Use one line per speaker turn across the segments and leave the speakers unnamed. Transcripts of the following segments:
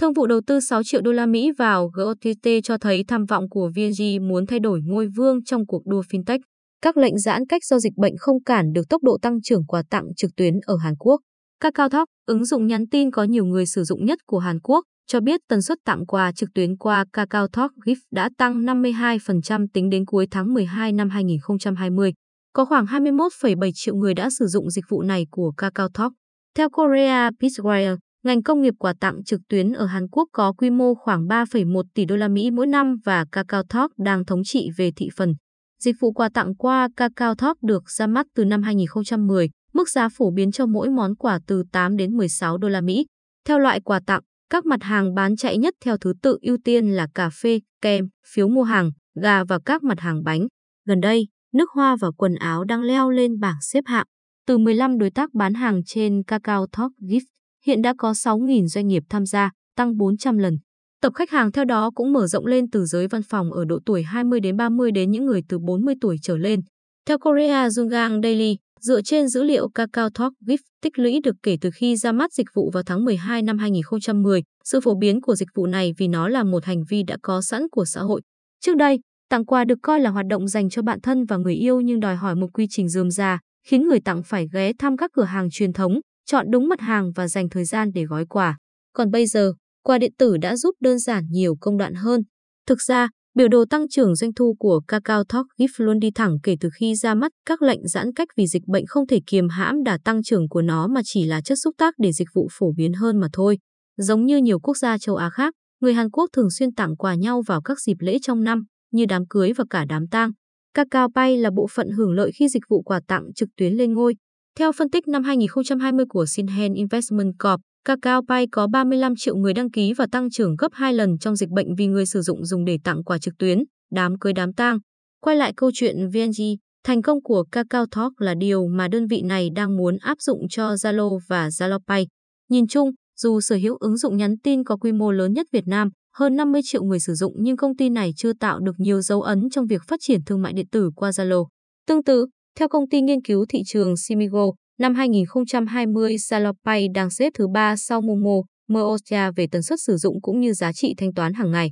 Thương vụ đầu tư 6 triệu đô la Mỹ vào GOTT cho thấy tham vọng của VNG muốn thay đổi ngôi vương trong cuộc đua fintech. Các lệnh giãn cách do dịch bệnh không cản được tốc độ tăng trưởng quà tặng trực tuyến ở Hàn Quốc. Kakao Talk, ứng dụng nhắn tin có nhiều người sử dụng nhất của Hàn Quốc, cho biết tần suất tặng quà trực tuyến qua Kakao Talk Gift đã tăng 52% tính đến cuối tháng 12 năm 2020. Có khoảng 21,7 triệu người đã sử dụng dịch vụ này của Kakao Talk. Theo Korea Pitchwire, ngành công nghiệp quà tặng trực tuyến ở Hàn Quốc có quy mô khoảng 3,1 tỷ đô la Mỹ mỗi năm và Kakao Talk đang thống trị về thị phần. Dịch vụ quà tặng qua Kakao Talk được ra mắt từ năm 2010, mức giá phổ biến cho mỗi món quà từ 8 đến 16 đô la Mỹ. Theo loại quà tặng, các mặt hàng bán chạy nhất theo thứ tự ưu tiên là cà phê, kem, phiếu mua hàng, gà và các mặt hàng bánh. Gần đây, nước hoa và quần áo đang leo lên bảng xếp hạng. Từ 15 đối tác bán hàng trên Kakao Talk Gift, hiện đã có 6.000 doanh nghiệp tham gia, tăng 400 lần. Tập khách hàng theo đó cũng mở rộng lên từ giới văn phòng ở độ tuổi 20 đến 30 đến những người từ 40 tuổi trở lên. Theo Korea Jungang Daily, dựa trên dữ liệu Kakao Talk GIF tích lũy được kể từ khi ra mắt dịch vụ vào tháng 12 năm 2010, sự phổ biến của dịch vụ này vì nó là một hành vi đã có sẵn của xã hội. Trước đây, tặng quà được coi là hoạt động dành cho bạn thân và người yêu nhưng đòi hỏi một quy trình dườm già, khiến người tặng phải ghé thăm các cửa hàng truyền thống, chọn đúng mặt hàng và dành thời gian để gói quà. Còn bây giờ, quà điện tử đã giúp đơn giản nhiều công đoạn hơn. Thực ra, biểu đồ tăng trưởng doanh thu của Kakao Talk Gift luôn đi thẳng kể từ khi ra mắt các lệnh giãn cách vì dịch bệnh không thể kiềm hãm đà tăng trưởng của nó mà chỉ là chất xúc tác để dịch vụ phổ biến hơn mà thôi. Giống như nhiều quốc gia châu Á khác, người Hàn Quốc thường xuyên tặng quà nhau vào các dịp lễ trong năm, như đám cưới và cả đám tang. Kakao Pay là bộ phận hưởng lợi khi dịch vụ quà tặng trực tuyến lên ngôi. Theo phân tích năm 2020 của Sinhen Investment Corp, Kakao Pay có 35 triệu người đăng ký và tăng trưởng gấp 2 lần trong dịch bệnh vì người sử dụng dùng để tặng quà trực tuyến, đám cưới đám tang. Quay lại câu chuyện VNG, thành công của Kakao Talk là điều mà đơn vị này đang muốn áp dụng cho Zalo và Zalo Pay. Nhìn chung, dù sở hữu ứng dụng nhắn tin có quy mô lớn nhất Việt Nam, hơn 50 triệu người sử dụng nhưng công ty này chưa tạo được nhiều dấu ấn trong việc phát triển thương mại điện tử qua Zalo. Tương tự, theo công ty nghiên cứu thị trường Simigo, năm 2020 Salopay đang xếp thứ 3 sau Momo, Moosia về tần suất sử dụng cũng như giá trị thanh toán hàng ngày.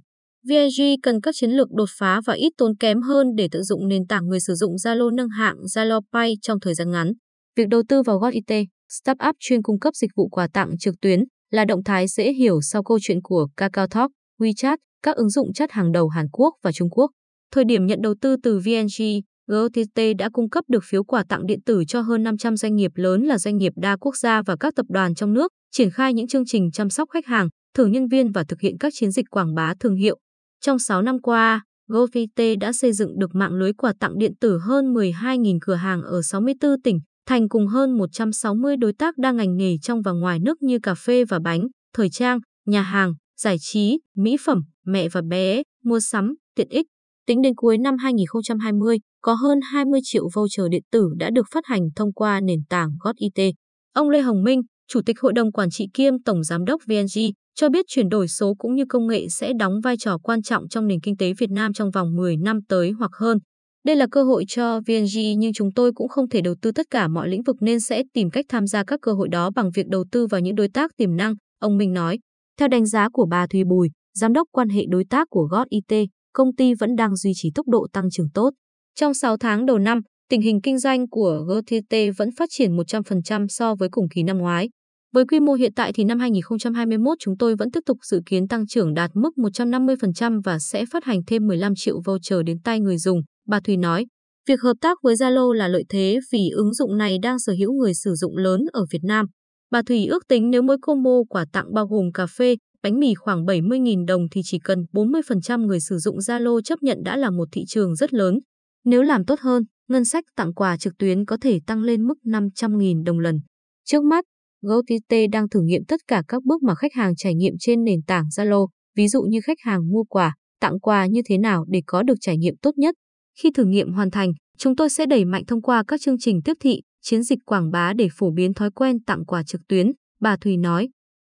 VNG cần các chiến lược đột phá và ít tốn kém hơn để tận dụng nền tảng người sử dụng Zalo nâng hạng Zalo Pay trong thời gian ngắn. Việc đầu tư vào GotIT, startup chuyên cung cấp dịch vụ quà tặng trực tuyến, là động thái dễ hiểu sau câu chuyện của Kakao Talk, WeChat, các ứng dụng chat hàng đầu Hàn Quốc và Trung Quốc. Thời điểm nhận đầu tư từ VNG, GOTT đã cung cấp được phiếu quà tặng điện tử cho hơn 500 doanh nghiệp lớn là doanh nghiệp đa quốc gia và các tập đoàn trong nước, triển khai những chương trình chăm sóc khách hàng, thưởng nhân viên và thực hiện các chiến dịch quảng bá thương hiệu. Trong 6 năm qua, GoVT đã xây dựng được mạng lưới quà tặng điện tử hơn 12.000 cửa hàng ở 64 tỉnh, thành cùng hơn 160 đối tác đa ngành nghề trong và ngoài nước như cà phê và bánh, thời trang, nhà hàng, giải trí, mỹ phẩm, mẹ và bé, mua sắm, tiện ích. Tính đến cuối năm 2020, có hơn 20 triệu voucher điện tử đã được phát hành thông qua nền tảng GotIT. Ông Lê Hồng Minh, Chủ tịch Hội đồng Quản trị kiêm Tổng Giám đốc VNG, cho biết chuyển đổi số cũng như công nghệ sẽ đóng vai trò quan trọng trong nền kinh tế Việt Nam trong vòng 10 năm tới hoặc hơn. Đây là cơ hội cho VNG nhưng chúng tôi cũng không thể đầu tư tất cả mọi lĩnh vực nên sẽ tìm cách tham gia các cơ hội đó bằng việc đầu tư vào những đối tác tiềm năng, ông Minh nói. Theo đánh giá của bà Thùy Bùi, giám đốc quan hệ đối tác của GOT IT, công ty vẫn đang duy trì tốc độ tăng trưởng tốt. Trong 6 tháng đầu năm, tình hình kinh doanh của GTT vẫn phát triển 100% so với cùng kỳ năm ngoái. Với quy mô hiện tại thì năm 2021 chúng tôi vẫn tiếp tục dự kiến tăng trưởng đạt mức 150% và sẽ phát hành thêm 15 triệu voucher đến tay người dùng, bà Thùy nói. Việc hợp tác với Zalo là lợi thế vì ứng dụng này đang sở hữu người sử dụng lớn ở Việt Nam. Bà Thùy ước tính nếu mỗi combo quà tặng bao gồm cà phê, bánh mì khoảng 70.000 đồng thì chỉ cần 40% người sử dụng Zalo chấp nhận đã là một thị trường rất lớn. Nếu làm tốt hơn, ngân sách tặng quà trực tuyến có thể tăng lên mức 500.000 đồng lần. Trước mắt, GoTT đang thử nghiệm tất cả các bước mà khách hàng trải nghiệm trên nền tảng Zalo, ví dụ như khách hàng mua quà, tặng quà như thế nào để có được trải nghiệm tốt nhất. Khi thử nghiệm hoàn thành, chúng tôi sẽ đẩy mạnh thông qua các chương trình tiếp thị, chiến dịch quảng bá để phổ biến thói quen tặng quà trực tuyến, bà Thùy nói.